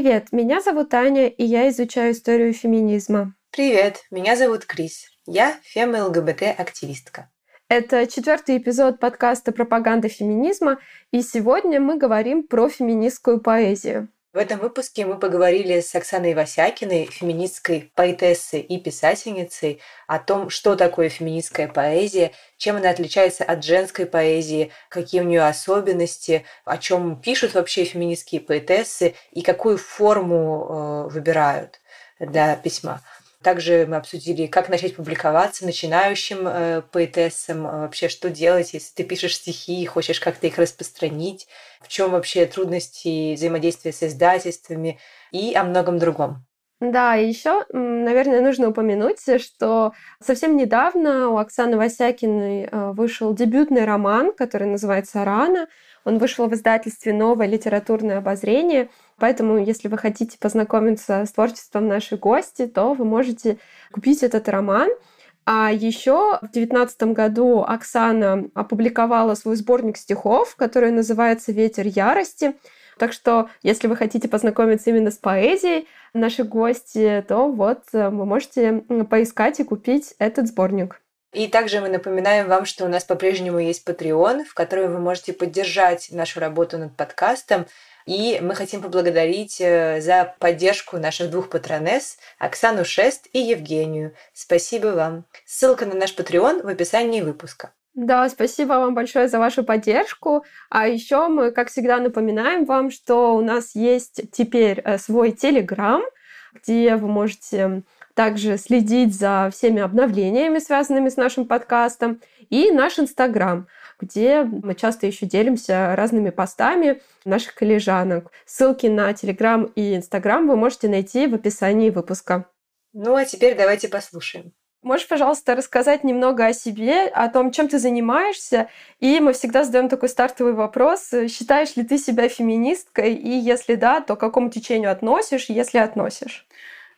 Привет, меня зовут Аня, и я изучаю историю феминизма. Привет, меня зовут Крис. Я фем-ЛГБТ-активистка. Это четвертый эпизод подкаста «Пропаганда феминизма», и сегодня мы говорим про феминистскую поэзию. В этом выпуске мы поговорили с Оксаной Васякиной, феминистской поэтессой и писательницей, о том, что такое феминистская поэзия, чем она отличается от женской поэзии, какие у нее особенности, о чем пишут вообще феминистские поэтессы и какую форму э, выбирают для письма. Также мы обсудили, как начать публиковаться начинающим э, поэтессам, э, вообще что делать, если ты пишешь стихи и хочешь как-то их распространить, в чем вообще трудности взаимодействия с издательствами и о многом другом. Да, и еще, наверное, нужно упомянуть, что совсем недавно у Оксаны Васякиной э, вышел дебютный роман, который называется «Рана». Он вышел в издательстве «Новое литературное обозрение». Поэтому, если вы хотите познакомиться с творчеством нашей гости, то вы можете купить этот роман. А еще в 2019 году Оксана опубликовала свой сборник стихов, который называется «Ветер ярости». Так что, если вы хотите познакомиться именно с поэзией нашей гости, то вот э, вы можете поискать и купить этот сборник. И также мы напоминаем вам, что у нас по-прежнему есть Patreon, в котором вы можете поддержать нашу работу над подкастом. И мы хотим поблагодарить э, за поддержку наших двух патронесс Оксану Шест и Евгению. Спасибо вам. Ссылка на наш Patreon в описании выпуска. Да, спасибо вам большое за вашу поддержку. А еще мы, как всегда, напоминаем вам, что у нас есть теперь э, свой Телеграм, где вы можете также следить за всеми обновлениями, связанными с нашим подкастом, и наш Инстаграм, где мы часто еще делимся разными постами наших коллежанок. Ссылки на Телеграм и Инстаграм вы можете найти в описании выпуска. Ну а теперь давайте послушаем. Можешь, пожалуйста, рассказать немного о себе, о том, чем ты занимаешься? И мы всегда задаем такой стартовый вопрос. Считаешь ли ты себя феминисткой? И если да, то к какому течению относишь, если относишь?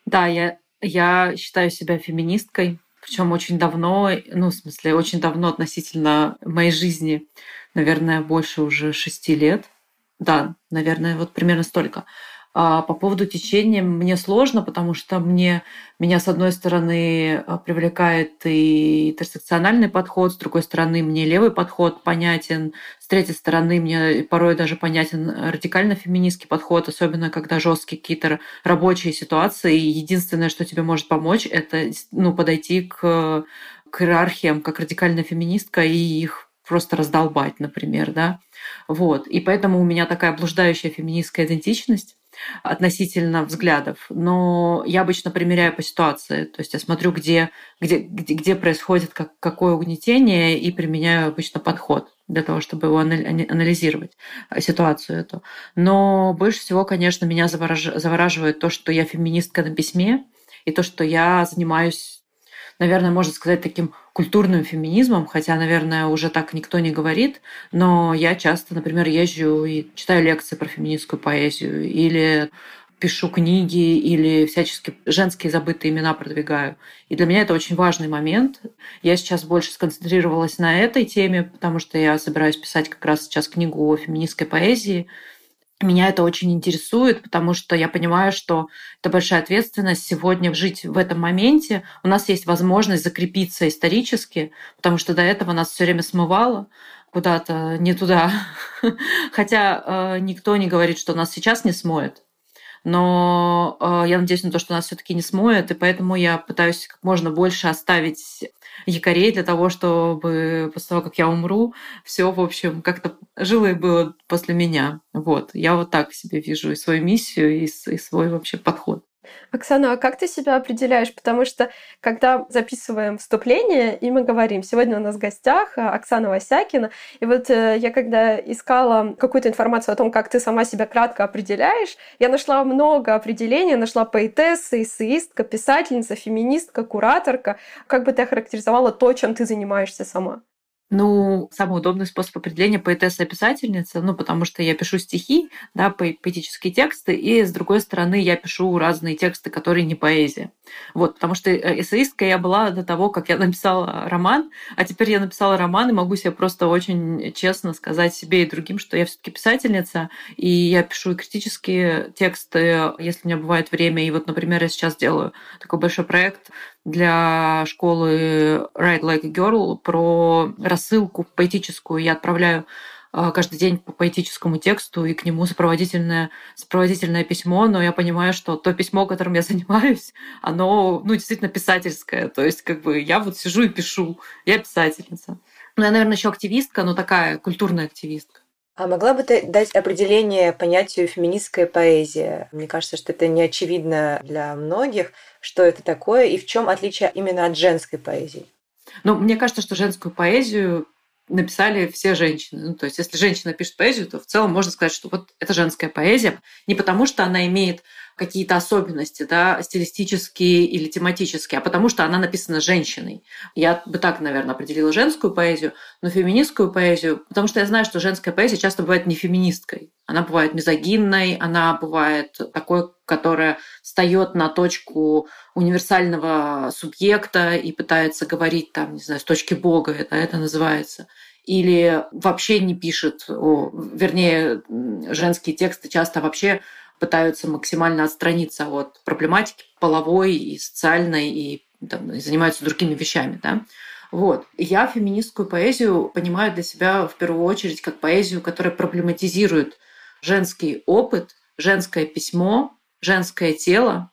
Да, я, я считаю себя феминисткой, причем очень давно, ну, в смысле, очень давно относительно моей жизни, наверное, больше уже шести лет. Да, наверное, вот примерно столько. А по поводу течения мне сложно, потому что мне, меня, с одной стороны, а, привлекает и интерсекциональный подход, с другой стороны, мне левый подход понятен, с третьей стороны, мне порой даже понятен радикально-феминистский подход, особенно когда жесткие какие-то рабочие ситуации, и единственное, что тебе может помочь, это ну, подойти к, к иерархиям как радикальная феминистка и их просто раздолбать, например, да. Вот. И поэтому у меня такая блуждающая феминистская идентичность, относительно взглядов. Но я обычно примеряю по ситуации. То есть я смотрю, где, где, где, где происходит как, какое угнетение, и применяю обычно подход для того, чтобы его анализировать, э, ситуацию эту. Но больше всего, конечно, меня завораживает то, что я феминистка на письме, и то, что я занимаюсь наверное, можно сказать, таким культурным феминизмом, хотя, наверное, уже так никто не говорит, но я часто, например, езжу и читаю лекции про феминистскую поэзию или пишу книги или всячески женские забытые имена продвигаю. И для меня это очень важный момент. Я сейчас больше сконцентрировалась на этой теме, потому что я собираюсь писать как раз сейчас книгу о феминистской поэзии. Меня это очень интересует, потому что я понимаю, что это большая ответственность сегодня жить в этом моменте. У нас есть возможность закрепиться исторически, потому что до этого нас все время смывало куда-то не туда. Хотя э, никто не говорит, что нас сейчас не смоет но э, я надеюсь на то, что нас все-таки не смоет, и поэтому я пытаюсь как можно больше оставить якорей для того, чтобы после того, как я умру, все, в общем, как-то жило и было после меня. Вот. Я вот так себе вижу и свою миссию, и, и свой вообще подход. Оксана, а как ты себя определяешь? Потому что когда записываем вступление, и мы говорим, сегодня у нас в гостях а, Оксана Васякина, и вот э, я когда искала какую-то информацию о том, как ты сама себя кратко определяешь, я нашла много определений, нашла поэтесса, эссеистка, писательница, феминистка, кураторка. Как бы ты охарактеризовала то, чем ты занимаешься сама? Ну, самый удобный способ определения поэтесса и писательница, ну, потому что я пишу стихи, да, поэтические тексты, и, с другой стороны, я пишу разные тексты, которые не поэзия. Вот, потому что э, эссеисткой я была до того, как я написала роман, а теперь я написала роман, и могу себе просто очень честно сказать себе и другим, что я все таки писательница, и я пишу критические тексты, если у меня бывает время. И вот, например, я сейчас делаю такой большой проект для школы Write Like a Girl про рассылку поэтическую. Я отправляю а, каждый день по поэтическому тексту и к нему сопроводительное, сопроводительное письмо, но я понимаю, что то письмо, которым я занимаюсь, оно ну, действительно писательское. То есть как бы я вот сижу и пишу, я писательница. Ну, я, наверное, еще активистка, но такая культурная активистка. А могла бы ты дать определение понятию феминистская поэзия? Мне кажется, что это не очевидно для многих, что это такое и в чем отличие именно от женской поэзии. Ну, мне кажется, что женскую поэзию написали все женщины. Ну, то есть, если женщина пишет поэзию, то в целом можно сказать, что вот это женская поэзия, не потому что она имеет какие-то особенности, да, стилистические или тематические, а потому что она написана женщиной. Я бы так, наверное, определила женскую поэзию, но феминистскую поэзию, потому что я знаю, что женская поэзия часто бывает не феминисткой. Она бывает мизогинной, она бывает такой, которая встает на точку универсального субъекта и пытается говорить там, не знаю, с точки Бога, это, это называется или вообще не пишет, о, вернее, женские тексты часто вообще пытаются максимально отстраниться от проблематики половой и социальной и, там, и занимаются другими вещами. Да? Вот. Я феминистскую поэзию понимаю для себя в первую очередь как поэзию, которая проблематизирует женский опыт, женское письмо, женское тело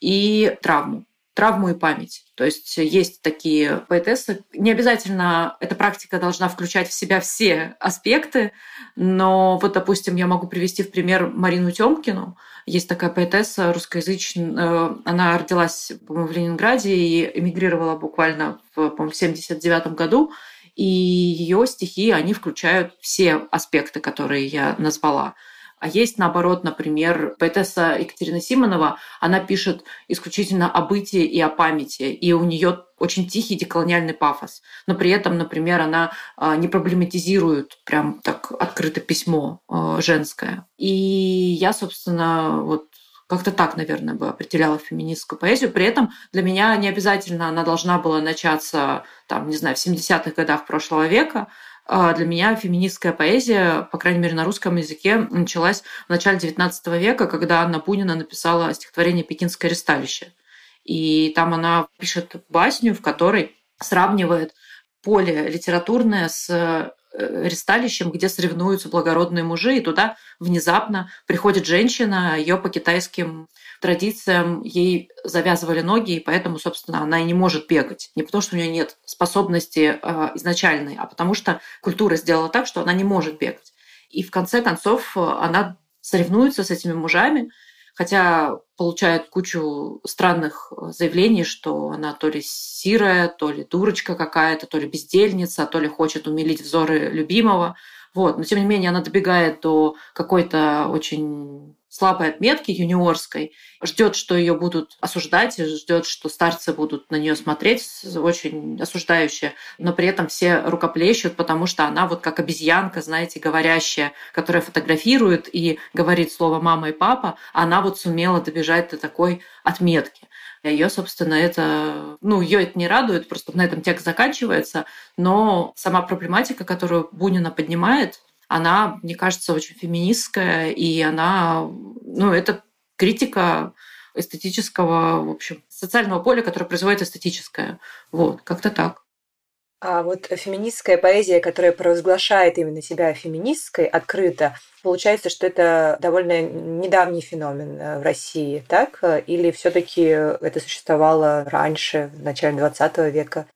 и травму травму и память. То есть есть такие поэтессы. Не обязательно эта практика должна включать в себя все аспекты, но вот, допустим, я могу привести в пример Марину Тёмкину. Есть такая поэтесса русскоязычная. Э, она родилась, в Ленинграде и эмигрировала буквально в, по-моему, 79 году. И ее стихи, они включают все аспекты, которые я назвала. А есть, наоборот, например, поэтесса Екатерина Симонова, она пишет исключительно о бытии и о памяти, и у нее очень тихий деколониальный пафос. Но при этом, например, она а, не проблематизирует прям так открыто письмо а, женское. И я, собственно, вот как-то так, наверное, бы определяла феминистскую поэзию. При этом для меня не обязательно она должна была начаться, там, не знаю, в 70-х годах прошлого века. А для меня феминистская поэзия, по крайней мере, на русском языке, началась в начале XIX века, когда Анна Бунина написала стихотворение «Пекинское ресталище». И там она пишет басню, в которой сравнивает поле литературное с ресталищем, где соревнуются благородные мужи, и туда внезапно приходит женщина, ее по китайским традициям ей завязывали ноги, и поэтому, собственно, она и не может бегать. Не потому, что у нее нет способности э, изначальной, а потому что культура сделала так, что она не может бегать. И в конце концов она соревнуется с этими мужами, хотя получает кучу странных заявлений, что она то ли сирая, то ли дурочка какая-то, то ли бездельница, то ли хочет умилить взоры любимого. Вот. Но тем не менее она добегает до какой-то очень слабой отметки юниорской, ждет, что ее будут осуждать, ждет, что старцы будут на нее смотреть очень осуждающе, но при этом все рукоплещут, потому что она вот как обезьянка, знаете, говорящая, которая фотографирует и говорит слово «мама» и «папа», она вот сумела добежать до такой отметки. Ее, собственно, это, ну, ее это не радует, просто на этом текст заканчивается, но сама проблематика, которую Бунина поднимает, она, мне кажется, очень феминистская, и она, ну, это критика эстетического, в общем, социального поля, которое производит эстетическое. Вот, как-то так. А вот феминистская поэзия, которая провозглашает именно себя феминистской открыто, получается, что это довольно недавний феномен э, в России, так? Или все таки это существовало раньше, в начале 20 века?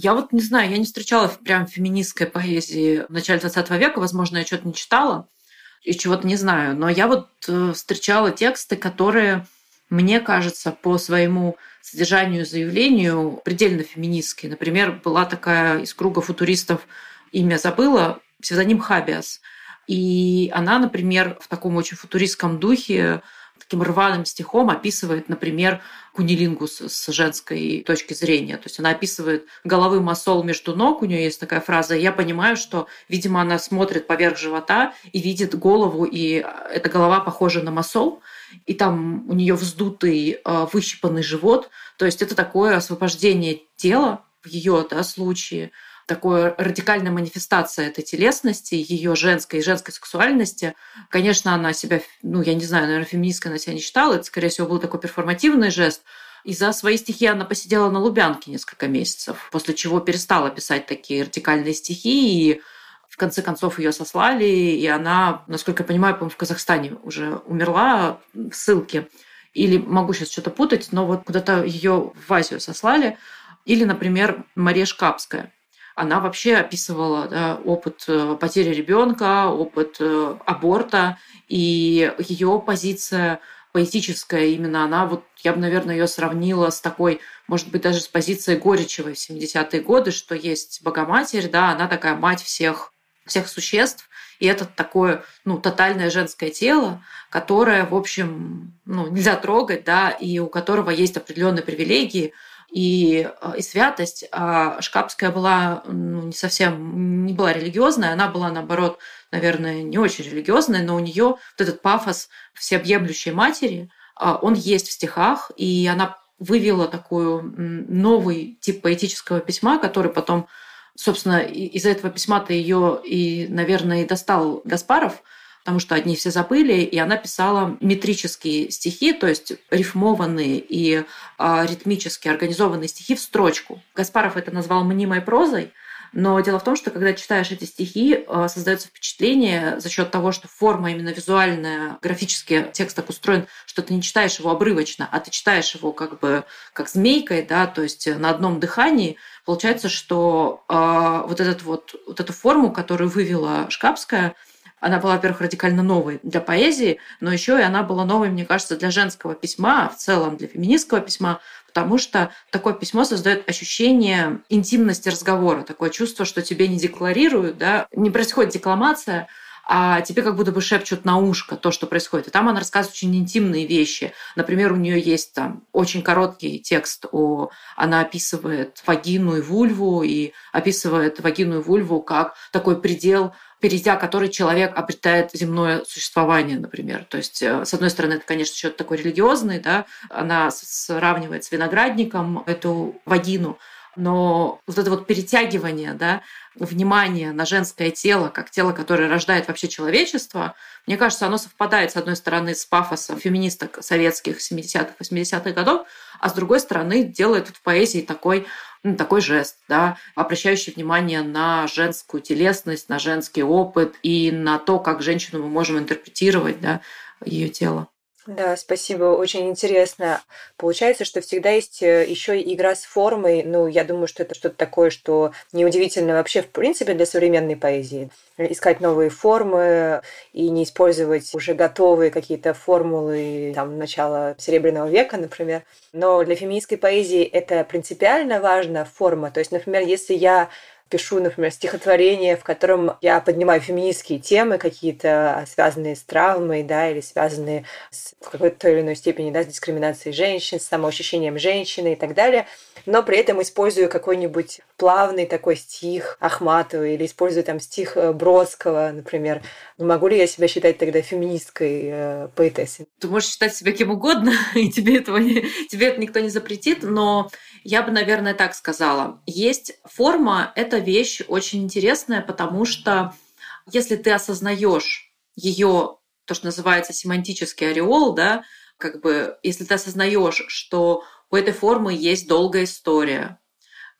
Я вот не знаю, я не встречала прям феминистской поэзии в начале 20 века, возможно, я что-то не читала и чего-то не знаю, но я вот э, встречала тексты, которые, мне кажется, по своему содержанию заявлению предельно феминистские. Например, была такая из круга футуристов, имя забыла, псевдоним Хабиас. И она, например, в таком очень футуристском духе таким рваным стихом описывает, например, кунилингус с женской точки зрения. То есть она описывает головы масол между ног, у нее есть такая фраза. Я понимаю, что, видимо, она смотрит поверх живота и видит голову, и эта голова похожа на масол, и там у нее вздутый, э, выщипанный живот. То есть это такое освобождение тела в ее да, случае – такой радикальная манифестация этой телесности, ее женской и женской сексуальности. Конечно, она себя, ну, я не знаю, наверное, феминисткой она себя не считала, это, скорее всего, был такой перформативный жест. И за свои стихи она посидела на Лубянке несколько месяцев, после чего перестала писать такие радикальные стихи, и в конце концов ее сослали, и она, насколько я понимаю, по в Казахстане уже умерла в ссылке. Или могу сейчас что-то путать, но вот куда-то ее в Азию сослали. Или, например, Мария Шкапская – она вообще описывала да, опыт э, потери ребенка, опыт э, аборта, и ее позиция поэтическая именно она, вот я бы, наверное, ее сравнила с такой, может быть, даже с позицией Горичевой в 70-е годы, что есть Богоматерь, да, она такая мать всех, всех существ, и это такое, ну, тотальное женское тело, которое, в общем, ну, нельзя трогать, да, и у которого есть определенные привилегии, и, э, и святость. А Шкапская была ну, не совсем, не была религиозная, она была, наоборот, наверное, не очень религиозная, но у нее вот этот пафос всеобъемлющей матери, а, он есть в стихах, и она вывела такой новый тип поэтического письма, который потом, собственно, из-за этого письма-то ее и, наверное, и достал Гаспаров – потому что одни все забыли, и она писала метрические стихи, то есть рифмованные и э, ритмически организованные стихи в строчку. Гаспаров это назвал мнимой прозой, но дело в том, что когда читаешь эти стихи, а, создается впечатление за счет того, что форма именно визуальная, графически текст так устроен, что ты не читаешь его обрывочно, а ты читаешь его как бы как змейкой, да, то есть на одном дыхании. Получается, что э, вот, этот вот, вот эту форму, которую вывела Шкапская, она была, во-первых, радикально новой для поэзии, но еще и она была новой, мне кажется, для женского письма, а в целом для феминистского письма, потому что такое письмо создает ощущение интимности разговора, такое чувство, что тебе не декларируют, да, не происходит декламация, а тебе как будто бы шепчут на ушко то, что происходит. И там она рассказывает очень интимные вещи. Например, у нее есть там очень короткий текст, о... она описывает вагину и вульву, и описывает вагину и вульву как такой предел перейдя который человек обретает земное существование, например. То есть, э, с одной стороны, это, конечно, счет такой религиозный, да, она сравнивает с виноградником эту вагину, но вот это вот перетягивание, да, внимание на женское тело, как тело, которое рождает вообще человечество, мне кажется, оно совпадает, с одной стороны, с пафосом феминисток советских 70-х, 80-х годов, а с другой стороны, делает в поэзии такой ну, такой жест, да, обращающий внимание на женскую телесность, на женский опыт и на то, как женщину мы можем интерпретировать, да, ее тело. Да, спасибо, очень интересно. Получается, что всегда есть э, еще и игра с формой. Ну, я думаю, что это что-то такое, что неудивительно вообще, в принципе, для современной поэзии. Искать новые формы и не использовать уже готовые какие-то формулы там, начала Серебряного века, например. Но для феминистской поэзии это принципиально важна форма. То есть, например, если я пишу, например, стихотворение, в котором я поднимаю феминистские темы какие-то, связанные с травмой, да, или связанные с в какой-то или иной степени да, с дискриминацией женщин, с самоощущением женщины и так далее, но при этом использую какой-нибудь плавный такой стих Ахматова или использую там стих э, Бродского, например. Могу ли я себя считать тогда феминисткой э, поэтессой? Ты можешь считать себя кем угодно, и тебе, этого не, тебе это никто не запретит, но я бы, наверное, так сказала. Есть форма, это вещь очень интересная, потому что если ты осознаешь ее, то, что называется семантический ореол, да, как бы, если ты осознаешь, что у этой формы есть долгая история,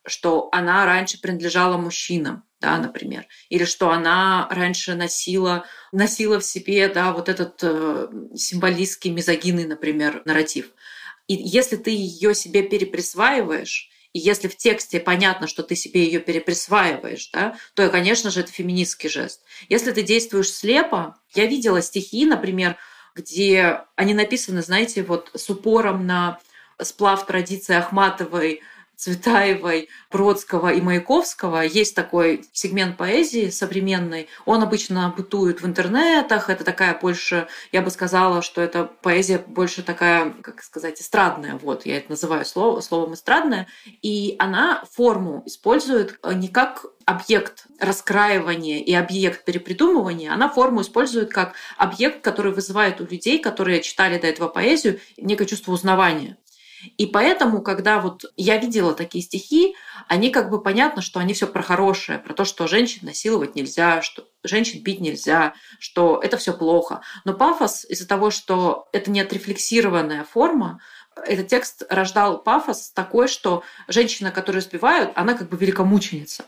что она раньше принадлежала мужчинам, да, например, или что она раньше носила, носила в себе, да, вот этот э, символистский мизогинный, например, нарратив. И если ты ее себе переприсваиваешь, и если в тексте понятно, что ты себе ее переприсваиваешь, да, то, конечно же, это феминистский жест. Если ты действуешь слепо, я видела стихи, например, где они написаны, знаете, вот с упором на сплав традиции Ахматовой Цветаевой, Бродского и Маяковского есть такой сегмент поэзии современной. Он обычно бытует в интернетах. Это такая больше, я бы сказала, что это поэзия больше такая, как сказать, эстрадная. Вот, я это называю слово, словом эстрадная. И она форму использует не как объект раскраивания и объект перепридумывания, она форму использует как объект, который вызывает у людей, которые читали до этого поэзию, некое чувство узнавания. И поэтому, когда вот я видела такие стихи, они как бы понятно, что они все про хорошее, про то, что женщин насиловать нельзя, что женщин бить нельзя, что это все плохо. Но пафос из-за того, что это не отрефлексированная форма, этот текст рождал пафос такой, что женщина, которую сбивают, она как бы великомученица.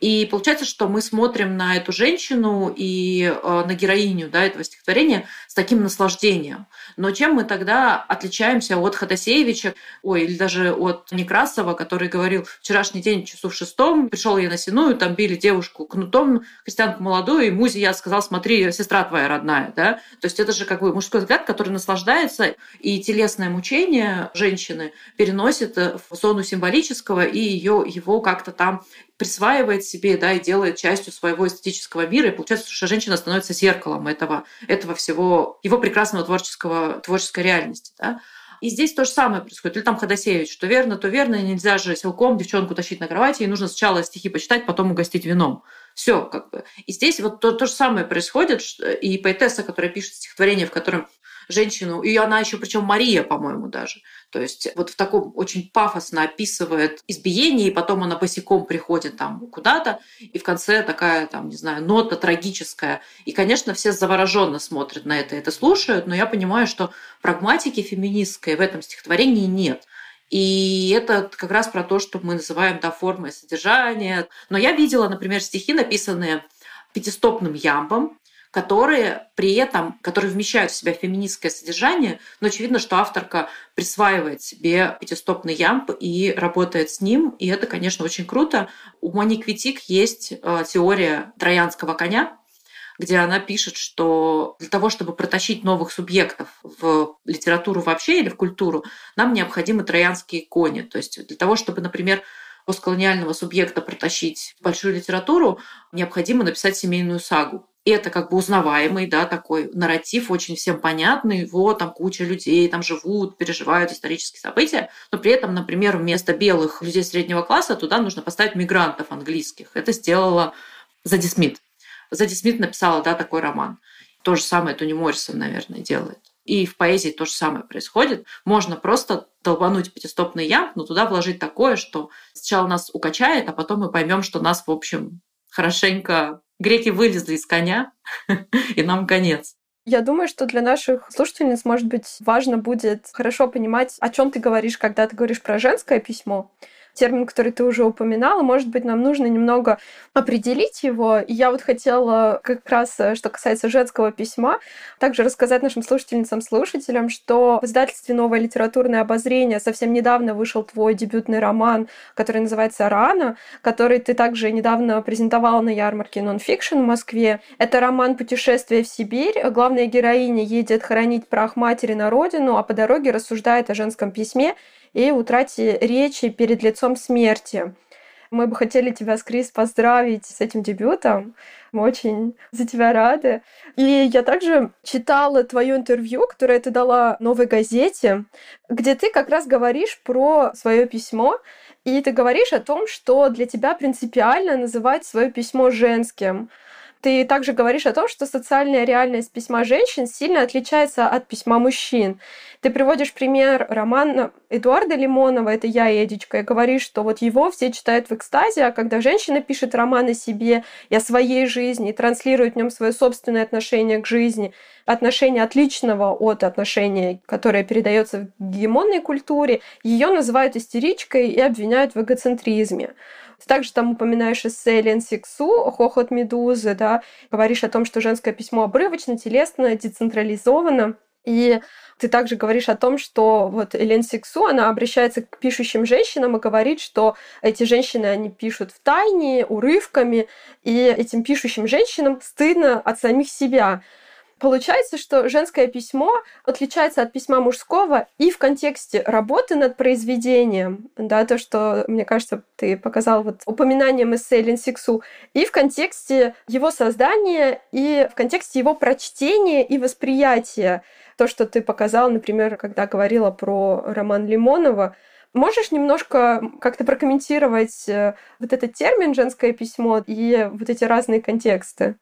И получается, что мы смотрим на эту женщину и э, на героиню да, этого стихотворения с таким наслаждением. Но чем мы тогда отличаемся от Ходосеевича, ой, или даже от Некрасова, который говорил, вчерашний день часу в шестом, пришел я на Синую, там били девушку кнутом, христианку молодую, и Музе я сказал, смотри, сестра твоя родная. Да? То есть это же как бы мужской взгляд, который наслаждается, и телесное мучение женщины переносит в зону символического, и ее, его как-то там присваивает себе, да, и делает частью своего эстетического мира, и получается, что женщина становится зеркалом этого, этого всего, его прекрасного творческого, творческой реальности, да. И здесь то же самое происходит. Или там Ходосевич, что верно, то верно, нельзя же силком девчонку тащить на кровати, и нужно сначала стихи почитать, потом угостить вином. Все, как бы. И здесь вот то, то же самое происходит, и поэтесса, которая пишет стихотворение, в котором женщину, и она еще, причем Мария, по-моему, даже. То есть вот в таком очень пафосно описывает избиение, и потом она босиком приходит там куда-то, и в конце такая, там, не знаю, нота трагическая. И, конечно, все завороженно смотрят на это, это слушают, но я понимаю, что прагматики феминистской в этом стихотворении нет. И это как раз про то, что мы называем да, формой содержания. Но я видела, например, стихи, написанные пятистопным ямбом, которые при этом, которые вмещают в себя феминистское содержание, но очевидно, что авторка присваивает себе пятистопный ямб и работает с ним, и это, конечно, очень круто. У Моник Витик есть э, теория троянского коня, где она пишет, что для того, чтобы протащить новых субъектов в литературу вообще или в культуру, нам необходимы троянские кони. То есть для того, чтобы, например, постколониального субъекта протащить в большую литературу, необходимо написать семейную сагу. Это как бы узнаваемый, да, такой нарратив, очень всем понятный. Вот, там куча людей там живут, переживают исторические события. Но при этом, например, вместо белых людей среднего класса туда нужно поставить мигрантов английских. Это сделала Зади Смит. Зади Смит написала, да, такой роман. То же самое Тони Моррисон, наверное, делает. И в поэзии то же самое происходит. Можно просто долбануть пятистопный ям, но туда вложить такое, что сначала нас укачает, а потом мы поймем, что нас, в общем, хорошенько греки вылезли из коня, и нам конец. Я думаю, что для наших слушательниц, может быть, важно будет хорошо понимать, о чем ты говоришь, когда ты говоришь про женское письмо термин, который ты уже упоминала. Может быть, нам нужно немного определить его. И я вот хотела как раз, э, что касается женского письма, также рассказать нашим слушательницам, слушателям, что в издательстве «Новое литературное обозрение» совсем недавно вышел твой дебютный роман, который называется «Рана», который ты также недавно презентовала на ярмарке нонфикшн в Москве. Это роман «Путешествие в Сибирь». Главная героиня едет хоронить прах матери на родину, а по дороге рассуждает о женском письме и утрате речи перед лицом смерти. Мы бы хотели тебя, Скрис, поздравить с этим дебютом. Мы очень за тебя рады. И я также читала твое интервью, которое ты дала новой газете, где ты как раз говоришь про свое письмо, и ты говоришь о том, что для тебя принципиально называть свое письмо женским. Ты также говоришь о том, что социальная реальность письма женщин сильно отличается от письма мужчин. Ты приводишь пример романа Эдуарда Лимонова «Это я, Эдичка», и говоришь, что вот его все читают в экстазе, а когда женщина пишет роман о себе и о своей жизни, и транслирует в нем свое собственное отношение к жизни, отношение отличного от отношения, которое передается в гегемонной культуре, ее называют истеричкой и обвиняют в эгоцентризме. Ты также там упоминаешь эссе Лен Сиксу «Хохот Медузы», да, говоришь о том, что женское письмо обрывочно, телесно, децентрализовано. И ты также говоришь о том, что вот Элен Сиксу, она обращается к пишущим женщинам и говорит, что эти женщины, они пишут в тайне, урывками, и этим пишущим женщинам стыдно от самих себя. Получается, что женское письмо отличается от письма мужского и в контексте работы над произведением, да, то, что, мне кажется, ты показал вот упоминанием эссе Сиксу, и в контексте его создания, и в контексте его прочтения и восприятия. То, что ты показал, например, когда говорила про роман Лимонова, Можешь немножко как-то прокомментировать э, вот этот термин «женское письмо» и вот эти разные контексты?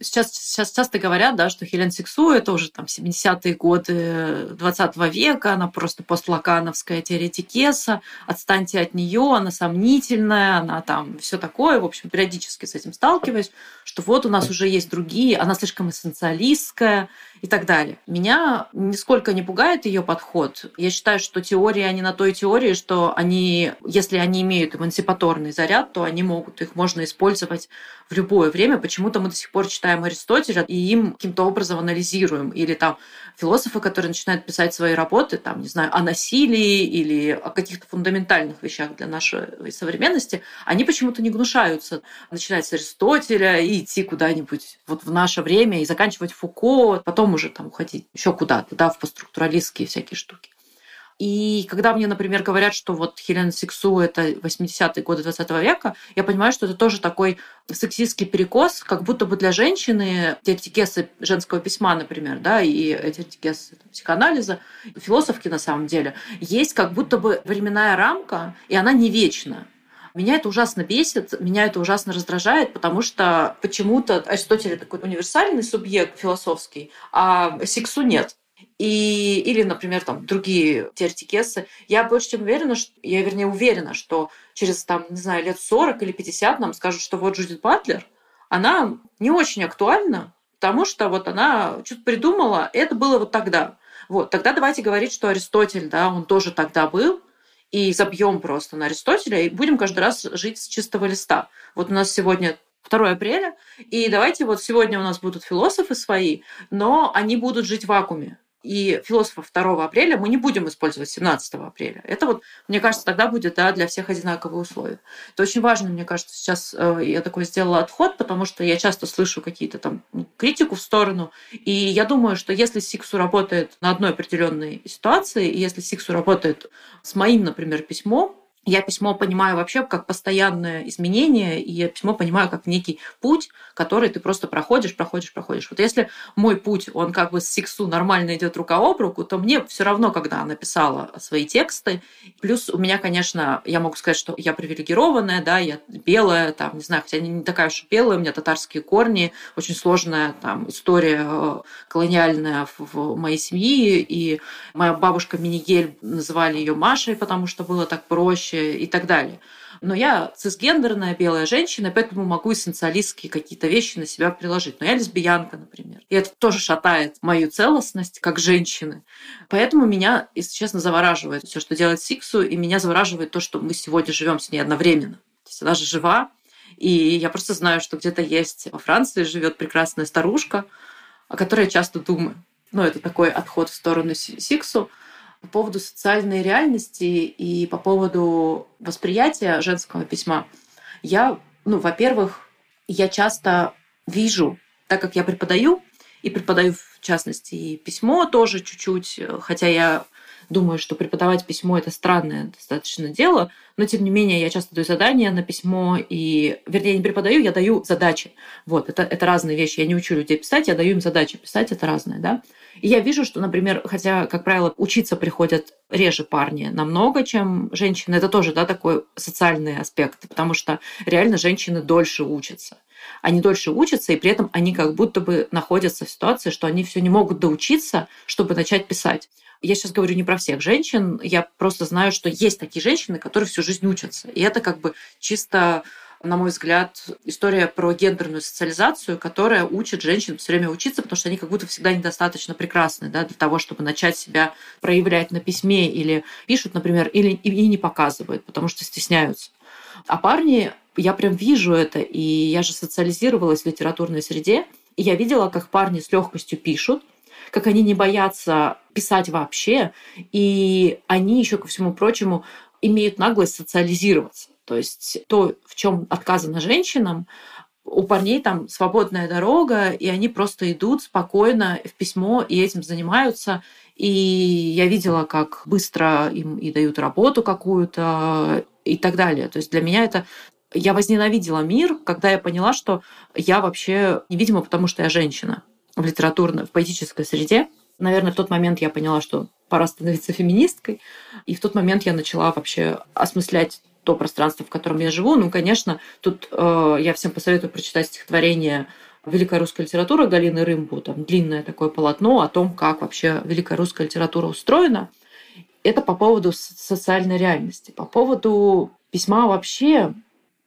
Сейчас, сейчас часто говорят, да, что Хелен Сексу это уже там 70-е годы 20 века, она просто постлакановская теоретикеса, отстаньте от нее, она сомнительная, она там все такое, в общем, периодически с этим сталкиваюсь, что вот у нас уже есть другие, она слишком эссенциалистская, и так далее. Меня нисколько не пугает ее подход. Я считаю, что теории, они на той теории, что они, если они имеют эмансипаторный заряд, то они могут, их можно использовать в любое время. Почему-то мы до сих пор читаем Аристотеля и им каким-то образом анализируем. Или там философы, которые начинают писать свои работы, там, не знаю, о насилии или о каких-то фундаментальных вещах для нашей современности, они почему-то не гнушаются начинать с Аристотеля и идти куда-нибудь вот в наше время и заканчивать Фуко, потом уже там уходить еще куда-то, да, в постструктуралистские всякие штуки. И когда мне, например, говорят, что вот Хелена Сексу – это 80-е годы 20 века, я понимаю, что это тоже такой сексистский перекос, как будто бы для женщины теоретикесы женского письма, например, да, и теоретикесы психоанализа, философки на самом деле, есть как будто бы временная рамка, и она не вечна. Меня это ужасно бесит, меня это ужасно раздражает, потому что почему-то Аристотель такой универсальный субъект философский, а Сексу нет. И, или, например, там, другие теоретикесы. Я больше чем уверена, что, я, вернее, уверена, что через, там, не знаю, лет 40 или 50 нам скажут, что вот Джудит Батлер, она не очень актуальна, потому что вот она что-то придумала, это было вот тогда. Вот, тогда давайте говорить, что Аристотель, да, он тоже тогда был, и забьем просто на Аристотеля, и будем каждый раз жить с чистого листа. Вот у нас сегодня 2 апреля, и давайте вот сегодня у нас будут философы свои, но они будут жить в вакууме и философов 2 апреля мы не будем использовать 17 апреля. Это вот, мне кажется, тогда будет да, для всех одинаковые условия. Это очень важно, мне кажется, сейчас э, я такой сделала отход, потому что я часто слышу какие-то там критику в сторону, и я думаю, что если Сиксу работает на одной определенной ситуации, и если Сиксу работает с моим, например, письмом, я письмо понимаю вообще как постоянное изменение, и я письмо понимаю как некий путь, который ты просто проходишь, проходишь, проходишь. Вот если мой путь, он как бы с сексу нормально идет рука об руку, то мне все равно, когда она писала свои тексты, плюс у меня, конечно, я могу сказать, что я привилегированная, да, я белая, там, не знаю, хотя не такая уж белая, у меня татарские корни, очень сложная там история э, колониальная в моей семье, и моя бабушка Минигель называли ее Машей, потому что было так проще, проще и так далее. Но я цисгендерная белая женщина, поэтому могу эссенциалистские какие-то вещи на себя приложить. Но я лесбиянка, например. И это тоже шатает мою целостность как женщины. Поэтому меня, если честно, завораживает все, что делает Сиксу, и меня завораживает то, что мы сегодня живем с ней одновременно. То есть она же жива, и я просто знаю, что где-то есть во Франции живет прекрасная старушка, о которой я часто думаю. Ну, это такой отход в сторону Сиксу по поводу социальной реальности и по поводу восприятия женского письма, я, ну, во-первых, я часто вижу, так как я преподаю, и преподаю в частности и письмо тоже чуть-чуть, хотя я думаю, что преподавать письмо это странное достаточно дело, но тем не менее я часто даю задания на письмо, и, вернее, не преподаю, я даю задачи. Вот, это, это разные вещи. Я не учу людей писать, я даю им задачи писать, это разное, да. Я вижу, что, например, хотя, как правило, учиться приходят реже парни намного, чем женщины, это тоже, да, такой социальный аспект, потому что реально женщины дольше учатся они дольше учатся, и при этом они как будто бы находятся в ситуации, что они все не могут доучиться, чтобы начать писать. Я сейчас говорю не про всех женщин, я просто знаю, что есть такие женщины, которые всю жизнь учатся. И это как бы чисто на мой взгляд, история про гендерную социализацию, которая учит женщин все время учиться, потому что они как будто всегда недостаточно прекрасны да, для того, чтобы начать себя проявлять на письме или пишут, например, или и не показывают, потому что стесняются. А парни, я прям вижу это, и я же социализировалась в литературной среде, и я видела, как парни с легкостью пишут, как они не боятся писать вообще, и они еще ко всему прочему имеют наглость социализироваться. То есть то, в чем отказано женщинам, у парней там свободная дорога, и они просто идут спокойно в письмо и этим занимаются. И я видела, как быстро им и дают работу какую-то и так далее. То есть для меня это я возненавидела мир, когда я поняла, что я вообще невидима, потому что я женщина в литературной, в поэтической среде. Наверное, в тот момент я поняла, что пора становиться феминисткой. И в тот момент я начала вообще осмыслять то пространство, в котором я живу. Ну, конечно, тут э, я всем посоветую прочитать стихотворение Великая русская литература Галины Рымбу, там длинное такое полотно о том, как вообще великая русская литература устроена. Это по поводу социальной реальности. По поводу письма вообще,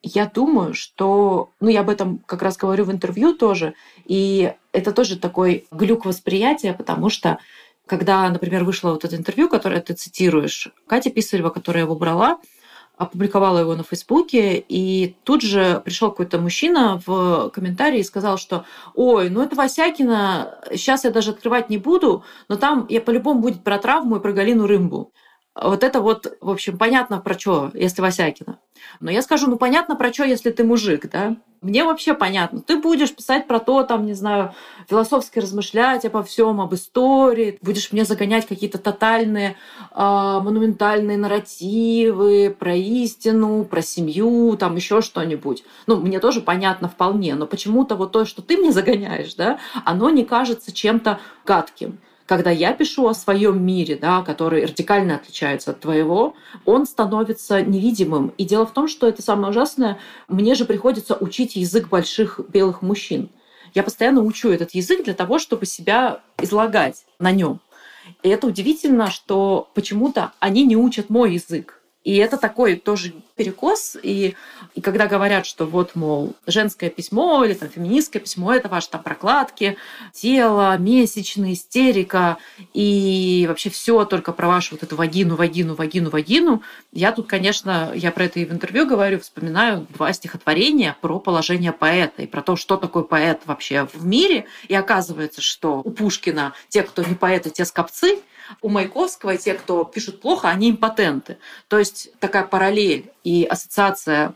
я думаю, что, ну, я об этом как раз говорю в интервью тоже, и это тоже такой глюк восприятия, потому что когда, например, вышло вот это интервью, которое ты цитируешь, Катя Писарева, которая его брала, опубликовала его на Фейсбуке, и тут же пришел какой-то мужчина в комментарии и сказал, что «Ой, ну это Васякина, сейчас я даже открывать не буду, но там я по-любому будет про травму и про Галину Рымбу». Вот это вот, в общем, понятно про что, если Васякина. Но я скажу, ну понятно про что, если ты мужик, да? Мне вообще понятно. Ты будешь писать про то, там, не знаю, философски размышлять обо всем, об истории, будешь мне загонять какие-то тотальные, э, монументальные нарративы про истину, про семью, там еще что-нибудь. Ну, мне тоже понятно вполне, но почему-то вот то, что ты мне загоняешь, да, оно не кажется чем-то гадким когда я пишу о своем мире, да, который радикально отличается от твоего, он становится невидимым. И дело в том, что это самое ужасное, мне же приходится учить язык больших белых мужчин. Я постоянно учу этот язык для того, чтобы себя излагать на нем. И это удивительно, что почему-то они не учат мой язык. И это такой тоже перекос. И, и когда говорят, что вот, мол, женское письмо или там феминистское письмо, это ваши там прокладки, тело, месячные, истерика, и вообще все только про вашу вот эту вагину, вагину, вагину, вагину. Я тут, конечно, я про это и в интервью говорю, вспоминаю два стихотворения про положение поэта и про то, что такое поэт вообще в мире. И оказывается, что у Пушкина те, кто не поэты, те скопцы – у Маяковского те, кто пишут плохо, они импотенты. То есть такая параллель и ассоциация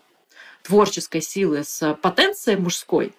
творческой силы с потенцией мужской,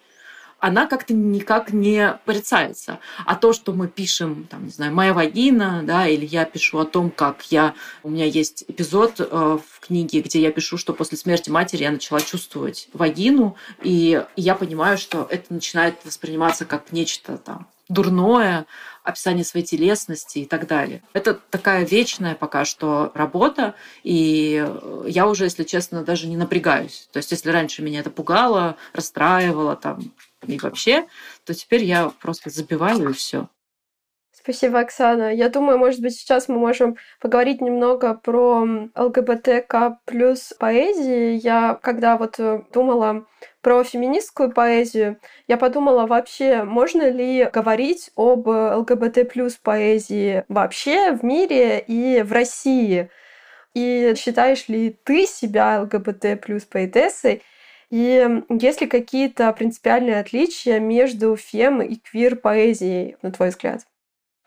она как-то никак не порицается. А то, что мы пишем, там, не знаю, «Моя вагина», да, или я пишу о том, как я... У меня есть эпизод э, в книге, где я пишу, что после смерти матери я начала чувствовать вагину, и я понимаю, что это начинает восприниматься как нечто там дурное, описание своей телесности и так далее. Это такая вечная пока что работа, и я уже, если честно, даже не напрягаюсь. То есть, если раньше меня это пугало, расстраивало там и вообще, то теперь я просто забиваю и все. Спасибо, Оксана. Я думаю, может быть, сейчас мы можем поговорить немного про ЛГБТК плюс поэзии. Я, когда вот э, думала про феминистскую поэзию, я подумала, вообще, можно ли говорить об ЛГБТ плюс поэзии вообще в мире и в России? И считаешь ли ты себя ЛГБТ плюс поэтессой? И есть ли какие-то принципиальные отличия между фем и квир поэзией, на твой взгляд?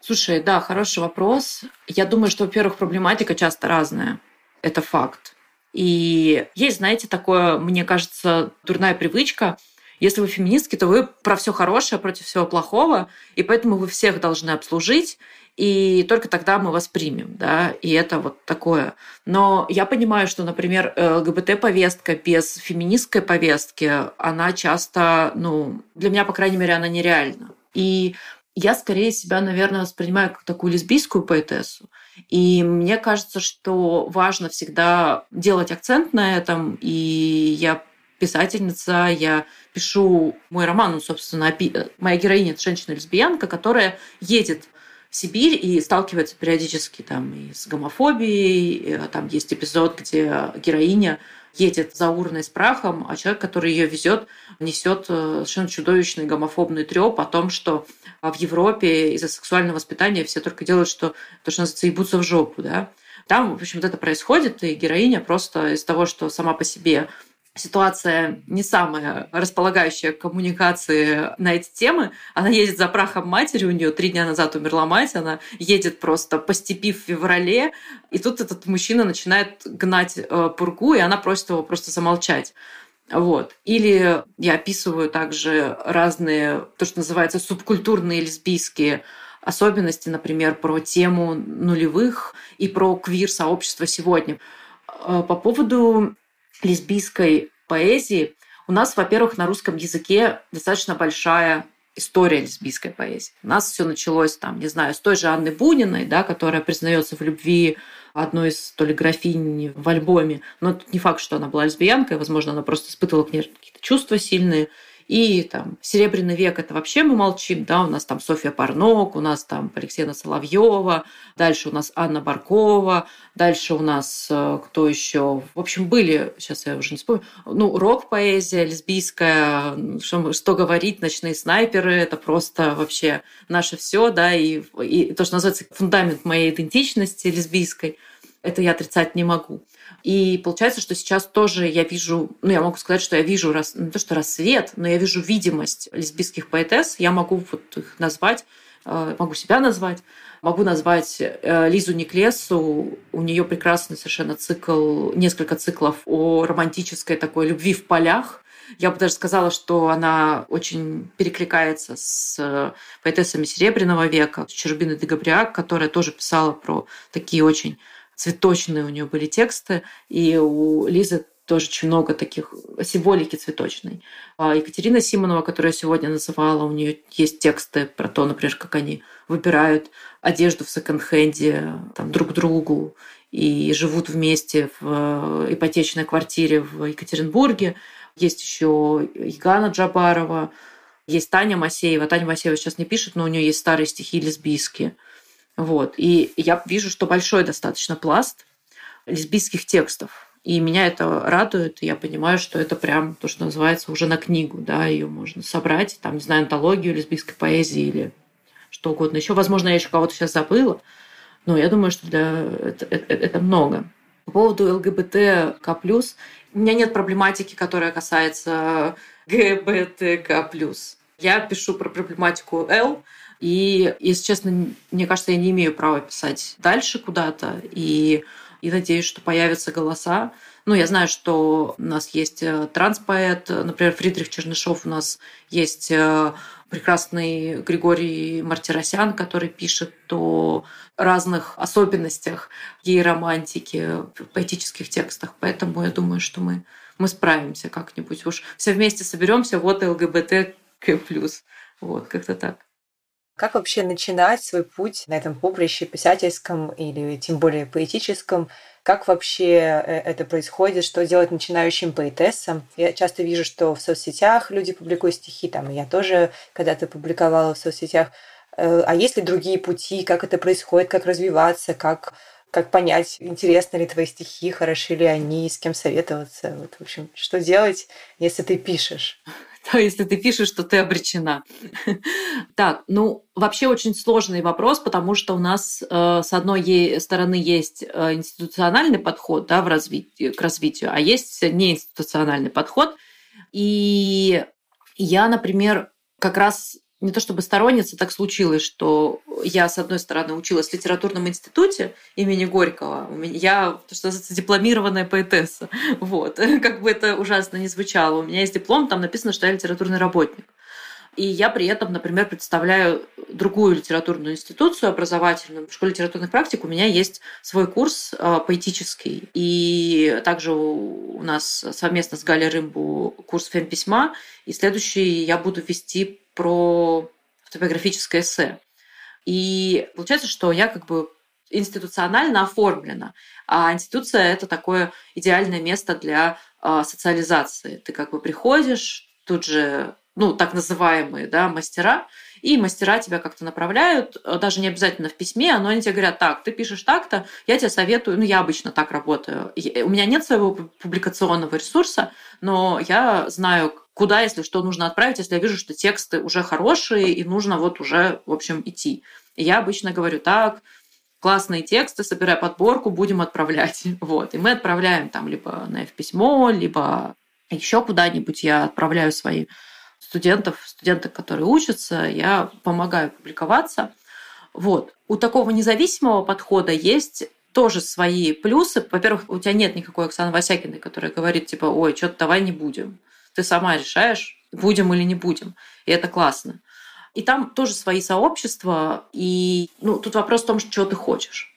Слушай, да, хороший вопрос. Я думаю, что, во-первых, проблематика часто разная. Это факт. И есть, знаете, такое, мне кажется, дурная привычка. Если вы феминистки, то вы про все хорошее против всего плохого, и поэтому вы всех должны обслужить, и только тогда мы вас примем, да, и это вот такое. Но я понимаю, что, например, ЛГБТ-повестка без феминистской повестки, она часто, ну, для меня, по крайней мере, она нереальна. И я скорее себя, наверное, воспринимаю как такую лесбийскую поэтессу. И мне кажется, что важно всегда делать акцент на этом. И я писательница, я пишу мой роман, ну, собственно, моя героиня – это женщина-лесбиянка, которая едет в Сибирь и сталкивается периодически там и с гомофобией. Там есть эпизод, где героиня едет за урной с прахом, а человек, который ее везет, несет э, совершенно чудовищный гомофобный треп о том, что в Европе из-за сексуального воспитания все только делают, что то, что называется, в жопу, да. Там, в общем, вот это происходит, и героиня просто из того, что сама по себе ситуация не самая располагающая к коммуникации на эти темы. Она едет за прахом матери, у нее три дня назад умерла мать, она едет просто по степи в феврале, и тут этот мужчина начинает гнать э, пургу, и она просит его просто замолчать. Вот. Или я описываю также разные, то, что называется, субкультурные лесбийские особенности, например, про тему нулевых и про квир-сообщество сегодня. Э, по поводу лесбийской поэзии у нас, во-первых, на русском языке достаточно большая история лесбийской поэзии. У нас все началось там, не знаю, с той же Анны Буниной, да, которая признается в любви одной из то ли графинь в альбоме. Но это не факт, что она была лесбиянкой, возможно, она просто испытывала к ней какие-то чувства сильные. И там Серебряный век это вообще мы молчим, да, у нас там Софья Парнок, у нас там Алексея Соловьева, дальше у нас Анна Баркова, дальше у нас э, кто еще? В общем, были, сейчас я уже не вспомню, ну, рок-поэзия лесбийская, что, что говорить, ночные снайперы, это просто вообще наше все, да, и, и то, что называется фундамент моей идентичности лесбийской, это я отрицать не могу. И получается, что сейчас тоже я вижу, ну, я могу сказать, что я вижу, рас, не то что рассвет, но я вижу видимость лесбийских поэтесс. Я могу вот их назвать, э, могу себя назвать, могу назвать э, Лизу Никлесу. У нее прекрасный совершенно цикл, несколько циклов о романтической такой любви в полях. Я бы даже сказала, что она очень перекликается с э, поэтессами Серебряного века, с Черубиной де Габриак, которая тоже писала про такие очень цветочные у нее были тексты, и у Лизы тоже очень много таких символики цветочной. А Екатерина Симонова, которую я сегодня называла, у нее есть тексты про то, например, как они выбирают одежду в секонд-хенде там, друг другу и живут вместе в ипотечной квартире в Екатеринбурге. Есть еще Игана Джабарова, есть Таня Масеева. Таня Масеева сейчас не пишет, но у нее есть старые стихи лесбийские. Вот. И я вижу, что большой достаточно пласт лесбийских текстов. И меня это радует. Я понимаю, что это прям то, что называется уже на книгу. Да, ее можно собрать, там, не знаю, антологию лесбийской поэзии или что угодно еще. Возможно, я еще кого-то сейчас забыла. Но я думаю, что для... это, это, это много. По поводу ЛГБТК+, у меня нет проблематики, которая касается ГБТК+. Я пишу про проблематику Л, и, если честно, мне кажется, я не имею права писать дальше куда-то. И, и надеюсь, что появятся голоса. Ну, я знаю, что у нас есть э, транспоэт, например, Фридрих Чернышов, у нас есть э, прекрасный Григорий Мартиросян, который пишет о разных особенностях гей-романтики в поэтических текстах. Поэтому я думаю, что мы, мы справимся как-нибудь. Уж все вместе соберемся, вот ЛГБТ Вот, как-то так. Как вообще начинать свой путь на этом поприще писательском или тем более поэтическом? Как вообще э, это происходит? Что делать начинающим поэтессам? Я часто вижу, что в соцсетях люди публикуют стихи, там я тоже когда-то публиковала в соцсетях. Э, а есть ли другие пути, как это происходит, как развиваться, как как понять, интересны ли твои стихи, хороши ли они, с кем советоваться. Вот, в общем, что делать, если ты пишешь? то если ты пишешь, что ты обречена. Так, ну, вообще очень сложный вопрос, потому что у нас э, с одной стороны есть э, институциональный подход да, в развитии, к развитию, а есть неинституциональный подход. И я, например, как раз не то чтобы сторонница, так случилось, что я, с одной стороны, училась в литературном институте имени Горького. У меня, я, то, что называется, дипломированная поэтесса. Вот. Как бы это ужасно не звучало. У меня есть диплом, там написано, что я литературный работник. И я при этом, например, представляю другую литературную институцию образовательную. В школе литературных практик у меня есть свой курс э, поэтический. И также у нас совместно с Галей Рымбу курс фем-письма. И следующий я буду вести про автобиографическое эссе. И получается, что я как бы институционально оформлена, а институция это такое идеальное место для э, социализации. Ты как бы приходишь, тут же, ну, так называемые, да, мастера, и мастера тебя как-то направляют, даже не обязательно в письме, но они тебе говорят, так, ты пишешь так-то, я тебе советую, ну, я обычно так работаю. У меня нет своего публикационного ресурса, но я знаю, куда, если что, нужно отправить, если я вижу, что тексты уже хорошие, и нужно вот уже, в общем, идти. И я обычно говорю, так, классные тексты, собирай подборку, будем отправлять. Вот. И мы отправляем там либо на F-письмо, либо еще куда-нибудь я отправляю свои студентов, студенток, которые учатся, я помогаю публиковаться. Вот. У такого независимого подхода есть тоже свои плюсы. Во-первых, у тебя нет никакой Оксаны Васякиной, которая говорит, типа, ой, что-то давай не будем. Ты сама решаешь, будем или не будем. И это классно. И там тоже свои сообщества. И ну, тут вопрос в том, что ты хочешь.